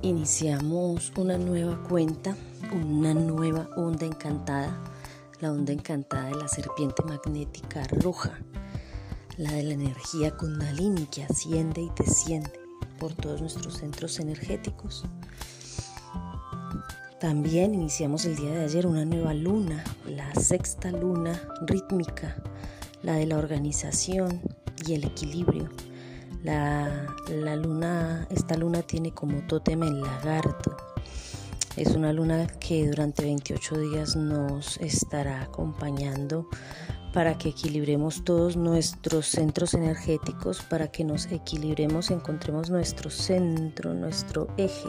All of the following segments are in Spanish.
Iniciamos una nueva cuenta, una nueva onda encantada, la onda encantada de la serpiente magnética roja, la de la energía kundalini que asciende y desciende por todos nuestros centros energéticos. También iniciamos el día de ayer una nueva luna, la sexta luna rítmica, la de la organización y el equilibrio la, luna, esta luna tiene como tótem el lagarto. Es una luna que durante 28 días nos estará acompañando para que equilibremos todos nuestros centros energéticos, para que nos equilibremos, encontremos nuestro centro, nuestro eje,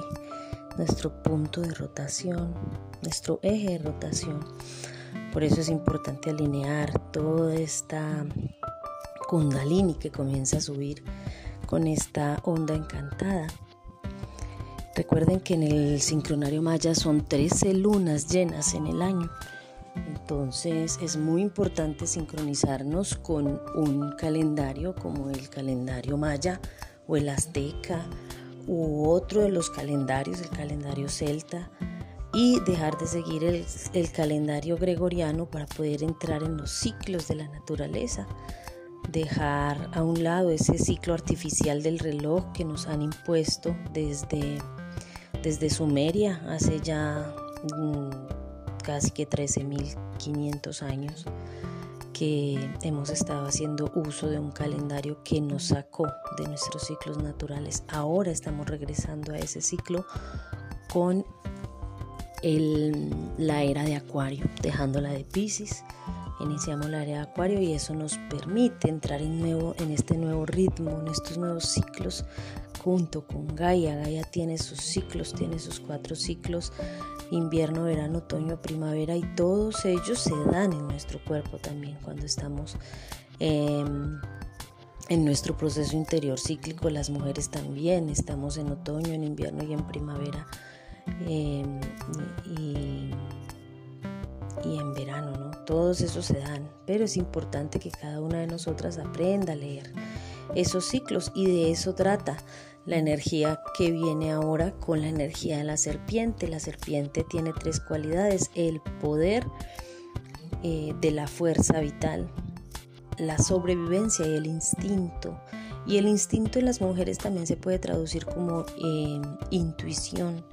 nuestro punto de rotación, nuestro eje de rotación. Por eso es importante alinear toda esta kundalini que comienza a subir con esta onda encantada. Recuerden que en el sincronario maya son 13 lunas llenas en el año. Entonces es muy importante sincronizarnos con un calendario como el calendario maya o el azteca u otro de los calendarios, el calendario celta, y dejar de seguir el, el calendario gregoriano para poder entrar en los ciclos de la naturaleza dejar a un lado ese ciclo artificial del reloj que nos han impuesto desde, desde Sumeria hace ya mm, casi que 13.500 años que hemos estado haciendo uso de un calendario que nos sacó de nuestros ciclos naturales. Ahora estamos regresando a ese ciclo con la era de Acuario, dejándola de Pisces iniciamos la área de acuario y eso nos permite entrar en, nuevo, en este nuevo ritmo, en estos nuevos ciclos junto con Gaia. Gaia tiene sus ciclos, tiene sus cuatro ciclos, invierno, verano, otoño, primavera y todos ellos se dan en nuestro cuerpo también cuando estamos em, en nuestro proceso interior cíclico. Las mujeres también estamos en otoño, en invierno y en primavera. Em, y en verano, ¿no? Todos esos se dan, pero es importante que cada una de nosotras aprenda a leer esos ciclos y de eso trata la energía que viene ahora con la energía de la serpiente. La serpiente tiene tres cualidades, el poder eh, de la fuerza vital, la sobrevivencia y el instinto. Y el instinto en las mujeres también se puede traducir como eh, intuición.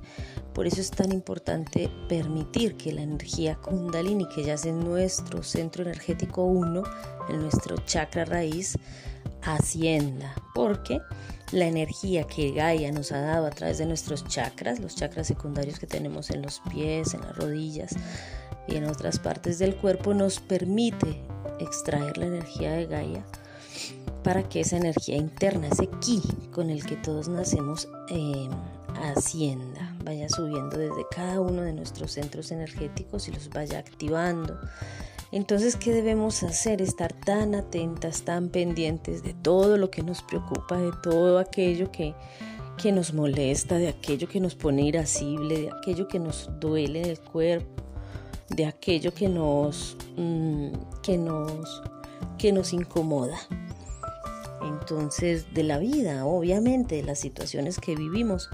Por eso es tan importante permitir que la energía kundalini, que ya es en nuestro centro energético 1, en nuestro chakra raíz, ascienda. Porque la energía que Gaia nos ha dado a través de nuestros chakras, los chakras secundarios que tenemos en los pies, en las rodillas y en otras partes del cuerpo, nos permite extraer la energía de Gaia para que esa energía interna, ese ki con el que todos nacemos, eh, ascienda, vaya subiendo desde cada uno de nuestros centros energéticos y los vaya activando. Entonces, ¿qué debemos hacer? Estar tan atentas, tan pendientes de todo lo que nos preocupa, de todo aquello que, que nos molesta, de aquello que nos pone irascible, de aquello que nos duele en el cuerpo, de aquello que nos, mm, que nos, que nos incomoda entonces de la vida, obviamente, de las situaciones que vivimos.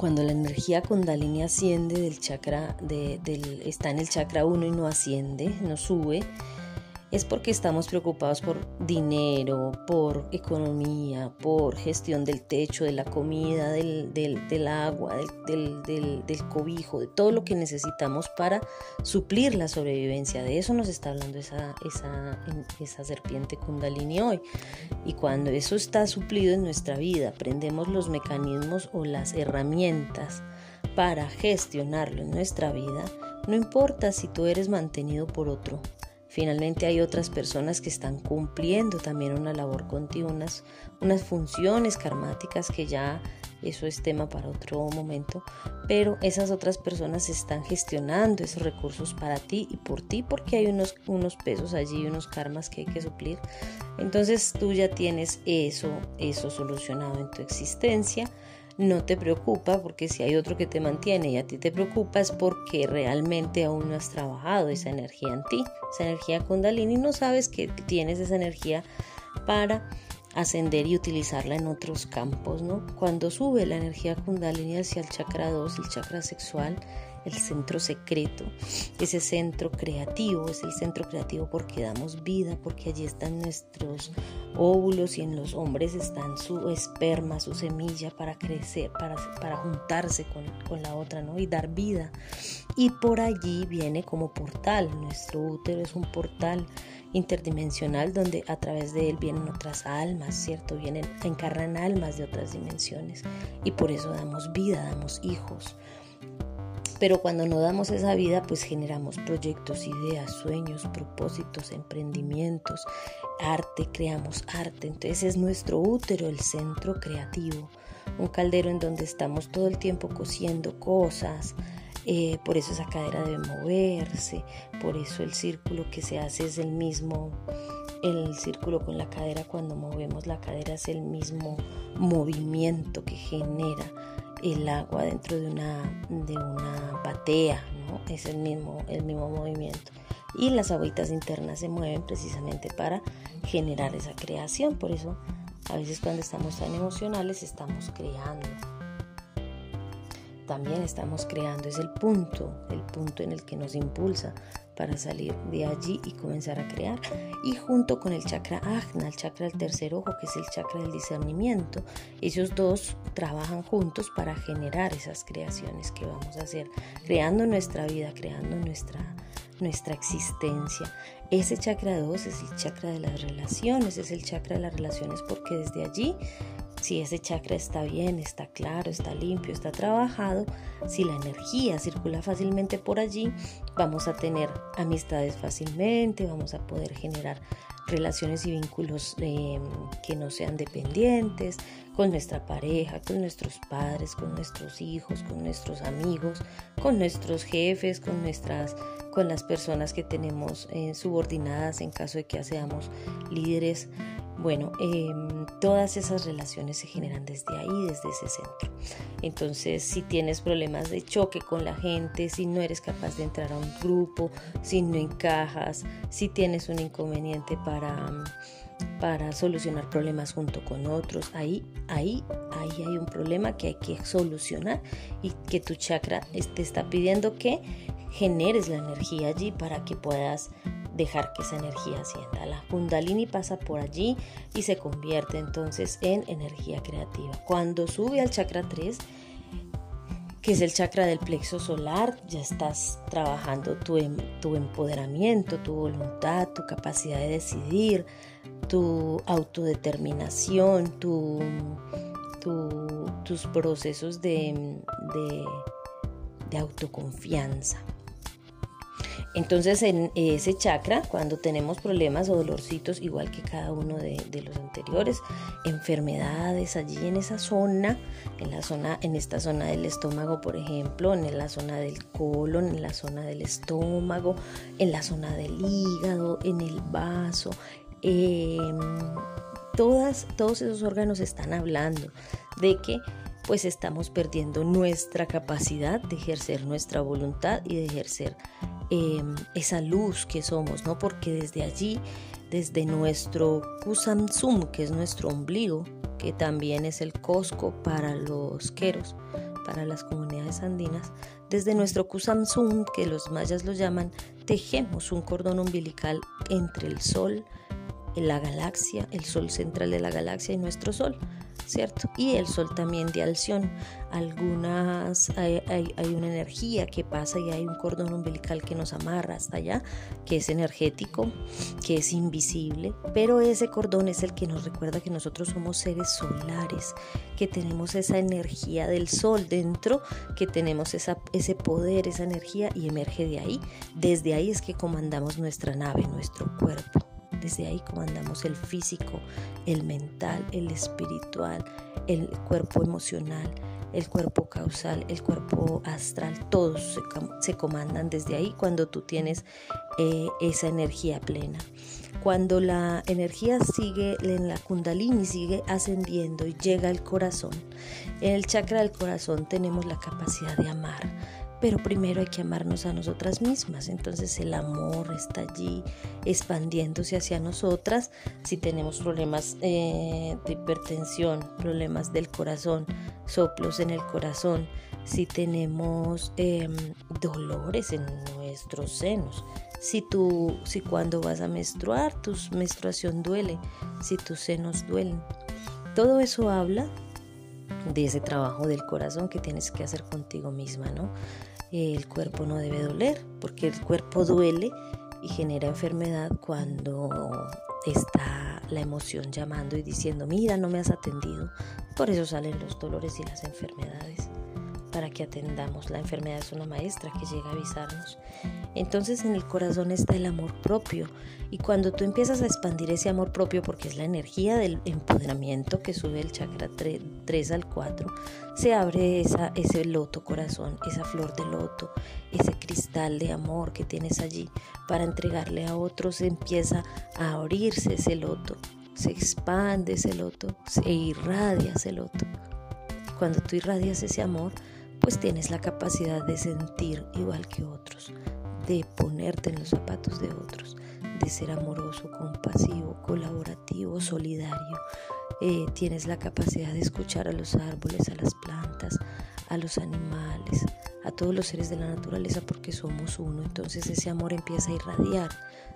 Cuando la energía kundalini asciende del chakra, del, está en el chakra 1 y no asciende, no sube, es porque estamos preocupados por dinero, por economía, por gestión del techo, de la comida, del, agua, del, del, cobijo, de todo lo que necesitamos para suplir la sobrevivencia. De eso nos está hablando esa, esa, esa serpiente kundalini hoy. Y cuando eso está suplido en nuestra vida, aprendemos los mecanismos o las herramientas para gestionarlo en nuestra vida, no importa si tú eres mantenido por otro, Finalmente hay otras personas que están cumpliendo también una labor contigo, unas, unas funciones karmáticas que ya eso es tema para otro momento, pero esas otras personas están gestionando esos recursos para ti y por ti porque hay unos, unos pesos allí, unos karmas que hay que suplir. Entonces tú ya tienes eso, eso solucionado en tu existencia no te preocupa porque si hay otro que te mantiene y a ti te preocupa es porque realmente aún no has trabajado esa energía en ti, esa energía kundalini, no sabes que tienes esa energía para ascender y utilizarla en otros campos, ¿no? Cuando sube la energía kundalini hacia el chakra 2, el chakra sexual, el centro secreto, ese centro creativo, es el centro creativo porque damos vida, porque allí están nuestros óvulos y en los hombres están su esperma, su semilla para crecer, para, para juntarse con, con la otra, ¿no? Y dar vida. Y por allí viene como portal, nuestro útero es un portal interdimensional donde a través de él vienen otras almas, ¿cierto? Vienen, encarnan almas de otras dimensiones y por eso damos vida, damos hijos. Pero cuando no damos esa vida, pues generamos proyectos, ideas, sueños, propósitos, emprendimientos, arte, creamos arte. Entonces es nuestro útero el centro creativo, un caldero en donde estamos todo el tiempo cosiendo cosas, eh, por eso esa cadera debe moverse, por eso el círculo que se hace es el mismo, el círculo con la cadera cuando movemos la cadera es el mismo movimiento que genera el agua dentro de una, de una batea, ¿no? es el mismo, el mismo movimiento. Y las agüitas internas se mueven precisamente para generar esa creación, por eso a veces cuando estamos tan emocionales estamos creando también estamos creando, es el punto, el punto en el que nos impulsa para salir de allí y comenzar a crear. Y junto con el chakra Ajna, el chakra del tercer ojo, que es el chakra del discernimiento, ellos dos trabajan juntos para generar esas creaciones que vamos a hacer, creando nuestra vida, creando nuestra, nuestra existencia. Ese chakra 2 es el chakra de las relaciones, es el chakra de las relaciones porque desde allí si ese chakra está bien, está claro, está limpio, está trabajado, si la energía circula fácilmente por allí, vamos a tener amistades fácilmente, vamos a poder generar relaciones y vínculos em, que no sean dependientes con nuestra pareja, con nuestros padres, con nuestros hijos, con nuestros amigos, con nuestros jefes, con nuestras con las personas que tenemos eh, subordinadas en caso de que seamos líderes bueno, em, todas esas relaciones se generan desde ahí, desde ese centro. Entonces, si tienes problemas de choque con la gente, si no eres capaz de entrar a un grupo, si no encajas, si tienes un inconveniente para, para solucionar problemas junto con otros, ahí, ahí, ahí hay un problema que hay que solucionar y que tu chakra te está pidiendo que generes la energía allí para que puedas dejar que esa energía ascienda. La kundalini pasa por allí y se convierte entonces en energía creativa. Cuando sube al chakra 3, que es el chakra del plexo solar, ya estás trabajando tu, em, tu empoderamiento, tu voluntad, tu capacidad de decidir, tu autodeterminación, tu, tus procesos de, de autoconfianza. Entonces en ese chakra, cuando tenemos problemas o dolorcitos, igual que cada uno de, los anteriores, enfermedades allí en esa zona, en la zona, en esta zona del estómago, por ejemplo, en la zona del colon, en la zona del estómago, en la zona del hígado, en el vaso, em, todas, todos esos órganos están hablando de que pues estamos perdiendo nuestra capacidad de ejercer nuestra voluntad y de ejercer Em, esa luz que somos, ¿no? Porque desde allí, desde nuestro Kusamsum, que es nuestro ombligo, que también es el Cosco para los queros, para las comunidades andinas, desde nuestro Kusamsum, que los mayas lo llaman, tejemos un cordón umbilical entre el sol, la galaxia, el sol central de la galaxia y nuestro sol. ¿Cierto? Y el sol también de alción. Algunas, hay, una energía que pasa y hay un cordón umbilical que nos amarra hasta allá, que es energético, que es invisible, pero ese cordón es el que nos recuerda que nosotros somos seres solares, que tenemos esa energía del sol dentro, que tenemos esa, ese poder, esa energía y emerge de ahí. Desde ahí es que comandamos nuestra nave, nuestro cuerpo. Desde ahí comandamos el físico, el mental, el espiritual, el cuerpo emocional, el cuerpo causal, el cuerpo astral, todos se, comandan desde ahí cuando tú tienes eh, esa energía plena. Cuando la energía sigue en la kundalini, sigue ascendiendo y llega al corazón, en el chakra del corazón tenemos la capacidad de amar pero primero hay que amarnos a nosotras mismas. Entonces el amor está allí expandiéndose hacia nosotras. Si tenemos problemas eh, de hipertensión, problemas del corazón, soplos en el corazón, si tenemos em, dolores en nuestros senos, si tú, si cuando vas a menstruar, tu menstruación duele, si tus senos duelen. Todo eso habla de ese trabajo del corazón que tienes que hacer contigo misma, ¿no? El cuerpo no debe doler, porque el cuerpo duele y genera enfermedad cuando está la emoción llamando y diciendo, mira, no me has atendido. Por eso salen los dolores y las enfermedades para que atendamos. La enfermedad es una maestra que llega a avisarnos. Entonces en el corazón está el amor propio y cuando tú empiezas a expandir ese amor propio, porque es la energía del empoderamiento que sube el chakra 3, al 4, se abre esa, ese loto corazón, esa flor de loto, ese cristal de amor que tienes allí para entregarle a otros, empieza a abrirse ese loto, se expande ese loto, se irradia ese loto. Cuando tú irradias ese amor, pues tienes la capacidad de sentir igual que otros, de ponerte en los zapatos de otros, de ser amoroso, compasivo, colaborativo, solidario. Eh, tienes la capacidad de escuchar a los árboles, a las plantas, a los animales, a todos los seres de la naturaleza porque somos uno. Entonces ese amor empieza a irradiar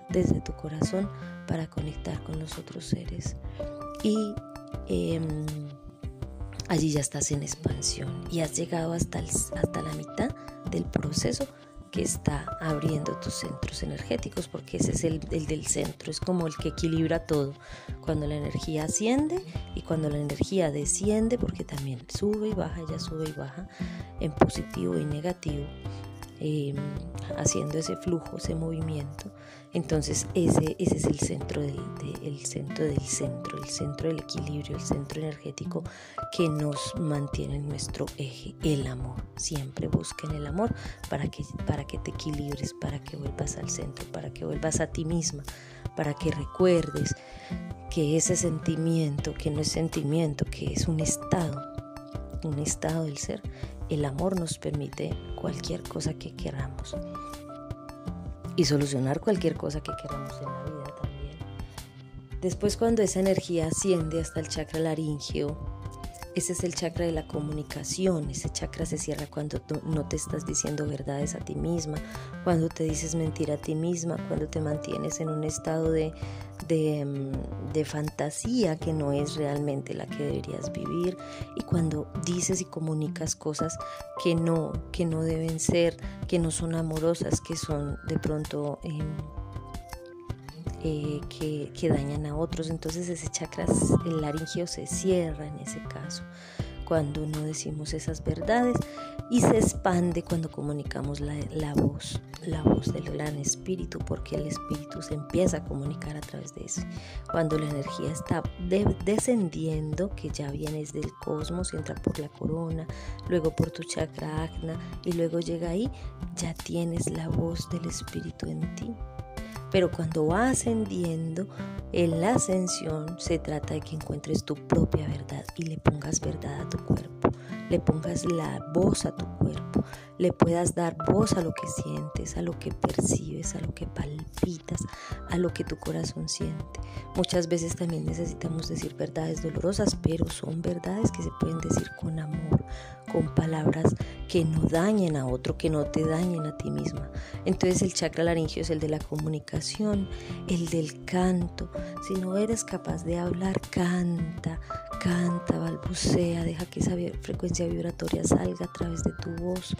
desde tu corazón para conectar con los otros seres. Y em, allí ya estás en expansión y has llegado hasta, hasta la mitad del proceso que está abriendo tus centros energéticos, porque ese es el, el, del centro, es como el que equilibra todo. Cuando la energía asciende y cuando la energía desciende, porque también sube y baja, ya sube y baja en positivo y negativo. Em, haciendo ese flujo, ese movimiento. Entonces ese, ese es el centro del, centro del centro, el centro del equilibrio, el centro energético que nos mantiene en nuestro eje, el amor. Siempre busquen el amor para que, para que te equilibres, para que vuelvas al centro, para que vuelvas a ti misma, para que recuerdes que ese sentimiento, que no es sentimiento, que es un estado, un estado del ser, el amor nos permite cualquier cosa que queramos y solucionar cualquier cosa que queramos en la vida también. Después cuando esa energía asciende hasta el chakra laringeo, ese es el chakra de la comunicación. Ese chakra se cierra cuando no te estás diciendo verdades a ti misma, cuando te dices mentira a ti misma, cuando te mantienes en un estado de, de, mm, de fantasía que no es realmente la que deberías vivir y cuando dices y comunicas cosas que no, que no deben ser, que no son amorosas, que son de pronto... Em, eh, que, dañan a otros. Entonces ese chakra, el laringio se cierra en ese caso cuando no decimos esas verdades y se expande cuando comunicamos la, voz, la voz del gran espíritu, porque el espíritu se empieza a comunicar a través de eso. Cuando la energía está descendiendo, que ya vienes del cosmos, entra por la corona, luego por tu chakra agna y luego llega ahí, ya tienes la voz del espíritu en ti. Pero cuando va ascendiendo, en la ascensión se trata de que encuentres tu propia verdad y le pongas verdad a tu cuerpo, le pongas la voz a tu cuerpo, le puedas dar voz a lo que sientes, a lo que percibes, a lo que palpitas, a lo que tu corazón siente. Muchas veces también necesitamos decir verdades dolorosas, pero son verdades que se pueden decir con amor, con palabras que no dañen a otro, que no te dañen a ti misma. Entonces el chakra laringio es el de la comunicación, el del canto. Si no eres capaz de hablar, canta, canta, balbucea, deja que esa frecuencia vibratoria salga a través de tu voz.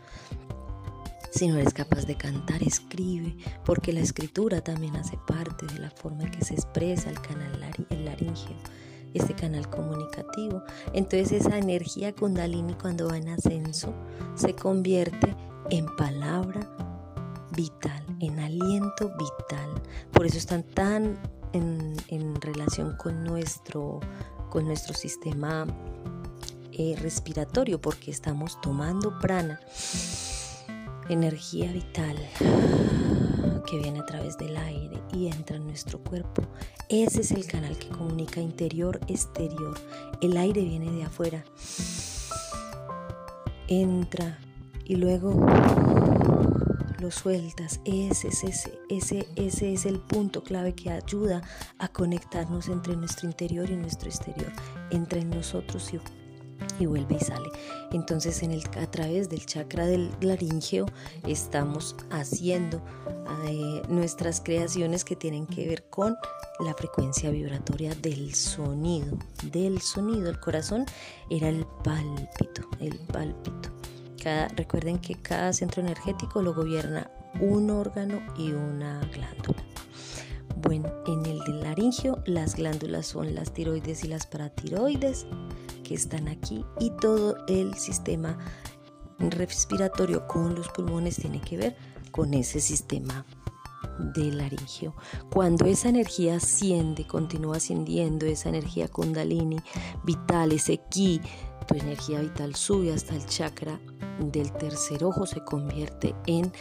Si no eres capaz de cantar, escribe, porque la escritura también hace parte de la forma en que se expresa el canal el laringio este canal comunicativo. Entonces esa energía kundalini cuando va en ascenso se convierte en palabra vital, en aliento vital. Por eso están tan en, relación con nuestro, con nuestro sistema eh, respiratorio, porque estamos tomando prana, energía vital que viene a través del aire y entra en nuestro cuerpo. Ese es el canal que comunica interior-exterior. El aire viene de afuera, entra y luego lo sueltas. Ese, ese, ese, ese es el punto clave que ayuda a conectarnos entre nuestro interior y nuestro exterior, entre nosotros y y vuelve y sale. Entonces en el, a través del chakra del laringeo estamos haciendo eh, nuestras creaciones que tienen que ver con la frecuencia vibratoria del sonido, del sonido. El corazón era el pálpito, el pálpito. Recuerden que cada centro energético lo gobierna un órgano y una glándula. Bueno, en el del laringeo las glándulas son las tiroides y las paratiroides que están aquí y todo el sistema respiratorio con los pulmones tiene que ver con ese sistema del laringio. Cuando esa energía asciende, continúa ascendiendo, esa energía kundalini vital, ese ki, tu energía vital sube hasta el chakra del tercer ojo, se convierte en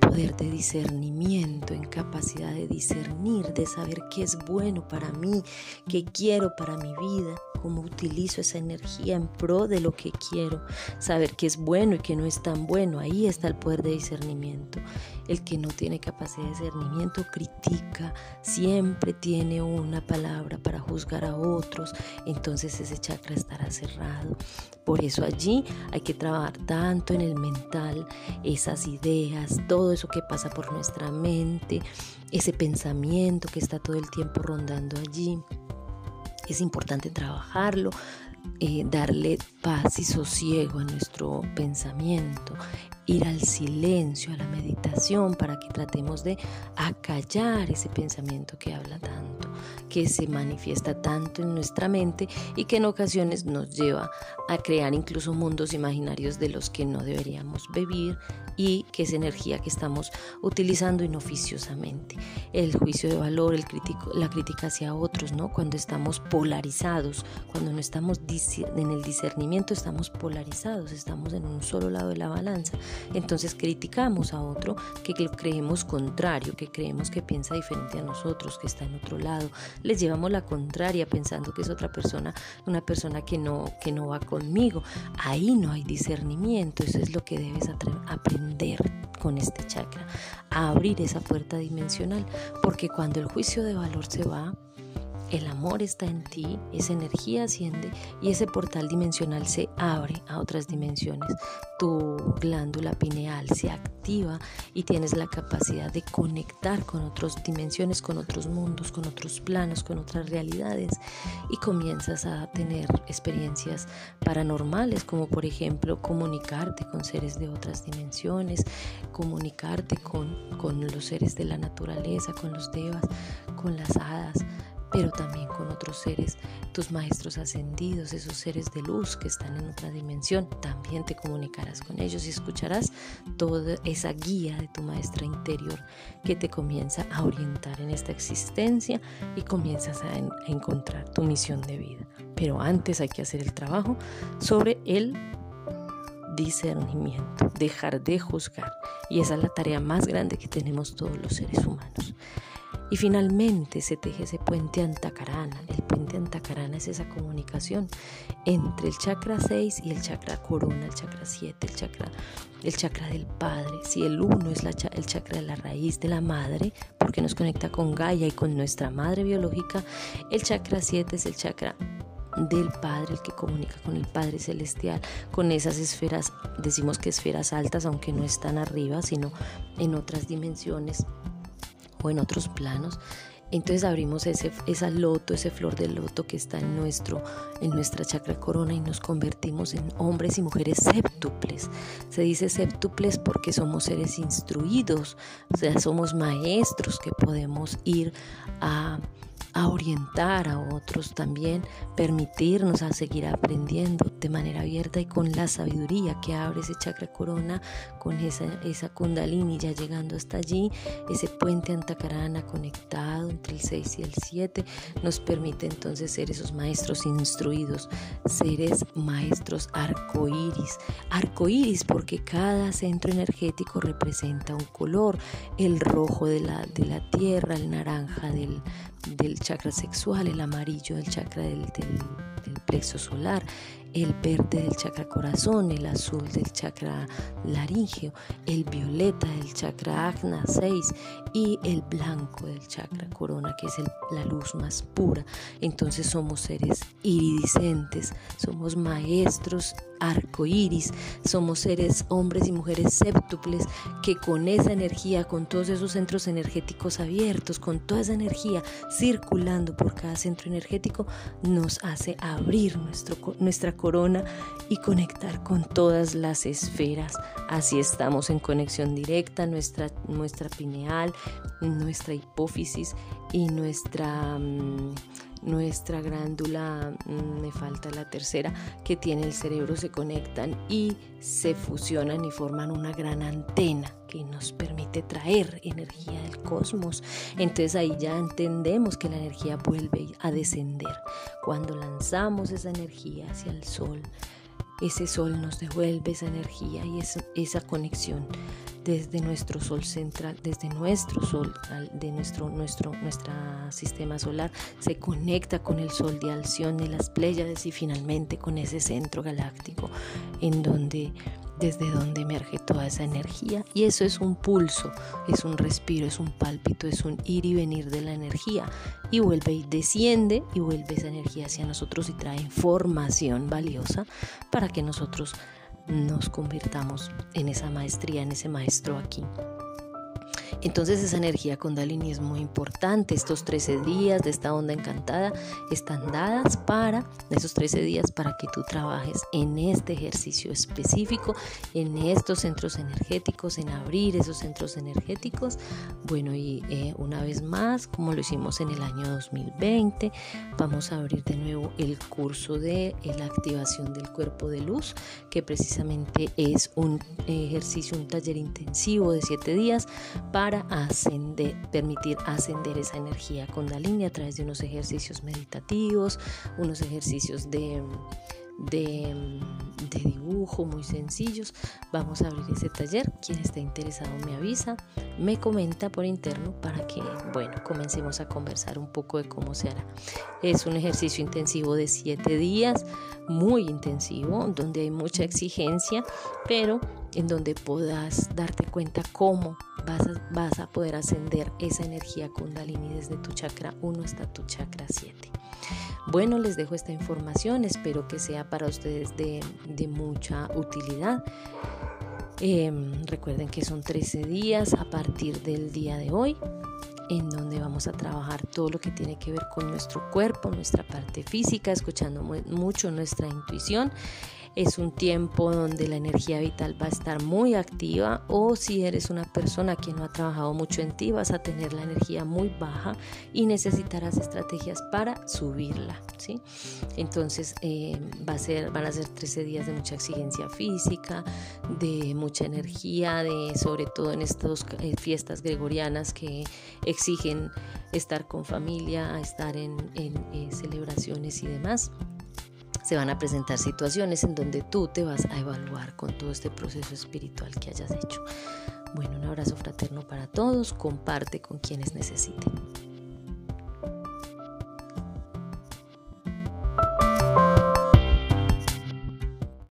poder de discernimiento, en capacidad de discernir, de saber qué es bueno para mí, qué quiero para mi vida cómo utilizo esa energía en pro de lo que quiero, saber qué es bueno y qué no es tan bueno. Ahí está el poder de discernimiento. El que no tiene capacidad de discernimiento critica, siempre tiene una palabra para juzgar a otros, entonces ese chakra estará cerrado. Por eso allí hay que trabajar tanto en el mental, esas ideas, todo eso que pasa por nuestra mente, ese pensamiento que está todo el tiempo rondando allí. Es importante trabajarlo, eh, darle paz y sosiego a nuestro pensamiento, ir al silencio, a la meditación, para que tratemos de acallar ese pensamiento que habla tanto, que se manifiesta tanto en nuestra mente y que en ocasiones nos lleva a crear incluso mundos imaginarios de los que no deberíamos vivir y que es energía que estamos utilizando inoficiosamente. El juicio de valor, el la crítica hacia otros, ¿no? Cuando estamos polarizados, cuando no estamos en el discernimiento, estamos polarizados, estamos en un solo lado de la balanza. Entonces criticamos a otro que creemos contrario, que creemos que piensa diferente a nosotros, que está en otro lado. Les llevamos la contraria pensando que es otra persona, una persona que no, que no va conmigo. Ahí no hay discernimiento, eso es lo que debes aprender con este chakra, a abrir esa puerta dimensional, porque cuando el juicio de valor se va, el amor está en ti, esa energía asciende y ese portal dimensional se abre a otras dimensiones. Tu glándula pineal se activa y tienes la capacidad de conectar con otras dimensiones, con otros mundos, con otros planos, con otras realidades y comienzas a tener experiencias paranormales como por ejemplo comunicarte con seres de otras dimensiones, comunicarte con, con los seres de la naturaleza, con los devas, con las hadas pero también con otros seres, tus maestros ascendidos, esos seres de luz que están en otra dimensión, también te comunicarás con ellos y escucharás toda esa guía de tu maestra interior que te comienza a orientar en esta existencia y comienzas a, encontrar tu misión de vida. Pero antes hay que hacer el trabajo sobre el discernimiento, dejar de juzgar. Y esa es la tarea más grande que tenemos todos los seres humanos. Y finalmente se teje ese puente antacarana. El puente antacarana es esa comunicación entre el chakra 6 y el chakra corona, el chakra 7, el chakra, el chakra del padre. Si el 1 es el chakra de la raíz de la madre, porque nos conecta con Gaia y con nuestra madre biológica, el chakra 7 es el chakra del Padre, el que comunica con el Padre Celestial, con esas esferas, decimos que esferas altas, aunque no están arriba, sino en otras dimensiones en otros planos. Entonces abrimos ese, esa loto, ese flor de loto que está en, nuestro, en nuestra chakra corona y nos convertimos en hombres y mujeres séptuples. Se dice séptuples porque somos seres instruidos, o sea, somos maestros que podemos ir a a orientar a otros también, permitirnos a seguir aprendiendo de manera abierta y con la sabiduría que abre ese chakra corona, con esa, esa kundalini ya llegando hasta allí, ese puente antacarana conectado entre el 6 y el 7, nos permite entonces ser esos maestros instruidos, seres maestros arcoíris, arcoíris porque cada centro energético representa un color, el rojo de la, de la tierra, el naranja del, del chakra sexual, el amarillo del chakra del, plexo solar, el verde del chakra corazón, el azul del chakra laringeo, el violeta del chakra agna 6 y el blanco del chakra corona, que es la luz más pura. Entonces somos seres iridiscentes, somos maestros arcoíris, somos seres hombres y mujeres séptuples que con esa energía, con todos esos centros energéticos abiertos, con toda esa energía circulando por cada centro energético, nos hace abrir nuestro, nuestra corona y conectar con todas las esferas. Así estamos en conexión directa, nuestra, nuestra pineal, nuestra hipófisis y nuestra... Mm, nuestra glándula, mm, me falta la tercera, que tiene el cerebro, se conectan y se fusionan y forman una gran antena que nos permite traer energía del cosmos. Entonces ahí ya entendemos que la energía vuelve a descender. Cuando lanzamos esa energía hacia el sol, ese sol nos devuelve esa energía y esa, esa conexión desde nuestro sol central, desde nuestro sol, de nuestro, nuestro sistema solar, se conecta con el sol de Alción y las Pléyades y finalmente con ese centro galáctico en donde desde donde emerge toda esa energía. Y eso es un pulso, es un respiro, es un pálpito, es un ir y venir de la energía. Y vuelve y desciende y vuelve esa energía hacia nosotros y trae información valiosa para que nosotros nos convirtamos en esa maestría, en ese maestro aquí. Entonces esa energía Kundalini es muy importante. Estos 13 días de esta onda encantada están dadas para, esos 13 días, para que tú trabajes en este ejercicio específico, en estos centros energéticos, en abrir esos centros energéticos. Bueno, y eh, una vez más, como lo hicimos en el año 2020, vamos a abrir de nuevo el curso de la activación del cuerpo de luz, que precisamente es un ejercicio, un taller intensivo de 7 días para ascender, permitir ascender esa energía con línea a través de unos ejercicios meditativos, unos ejercicios de, de, dibujo muy sencillos. Vamos a abrir ese taller. Quien esté interesado me avisa, me comenta por interno para que, bueno, comencemos a conversar un poco de cómo se hará. Es un ejercicio intensivo de siete días, muy intensivo, donde hay mucha exigencia, pero en donde puedas darte cuenta cómo vas a, vas a poder ascender esa energía kundalini desde tu chakra 1 hasta tu chakra 7. Bueno, les dejo esta información, espero que sea para ustedes de, mucha utilidad. Em, recuerden que son 13 días a partir del día de hoy en donde vamos a trabajar todo lo que tiene que ver con nuestro cuerpo, nuestra parte física, escuchando mucho nuestra intuición es un tiempo donde la energía vital va a estar muy activa o si eres una persona que no ha trabajado mucho en ti vas a tener la energía muy baja y necesitarás estrategias para subirla. ¿sí? Entonces eh, va a ser, van a ser 13 días de mucha exigencia física, de mucha energía, de sobre todo en estas eh, fiestas gregorianas que exigen estar con familia, estar en, eh, celebraciones y demás se van a presentar situaciones en donde tú te vas a evaluar con todo este proceso espiritual que hayas hecho. Bueno, un abrazo fraterno para todos, comparte con quienes necesiten.